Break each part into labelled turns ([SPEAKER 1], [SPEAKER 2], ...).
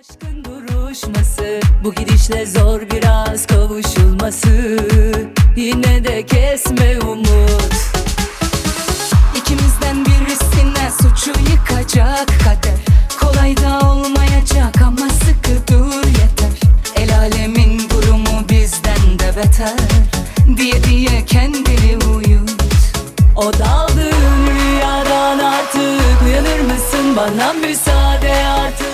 [SPEAKER 1] Aşkın duruşması Bu gidişle zor biraz kavuşulması. Yine de kesme umut. İkimizden birisine suçu yıkacak kader. Kolay da olmayacak ama sıkı dur yeter. El alemin durumu bizden de beter. Diye diye kendini uyut. O daldığın rüyadan artık Uyanır mısın? Bana müsaade artık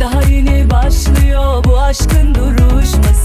[SPEAKER 1] Daha yeni başlıyor bu aşkın duruşması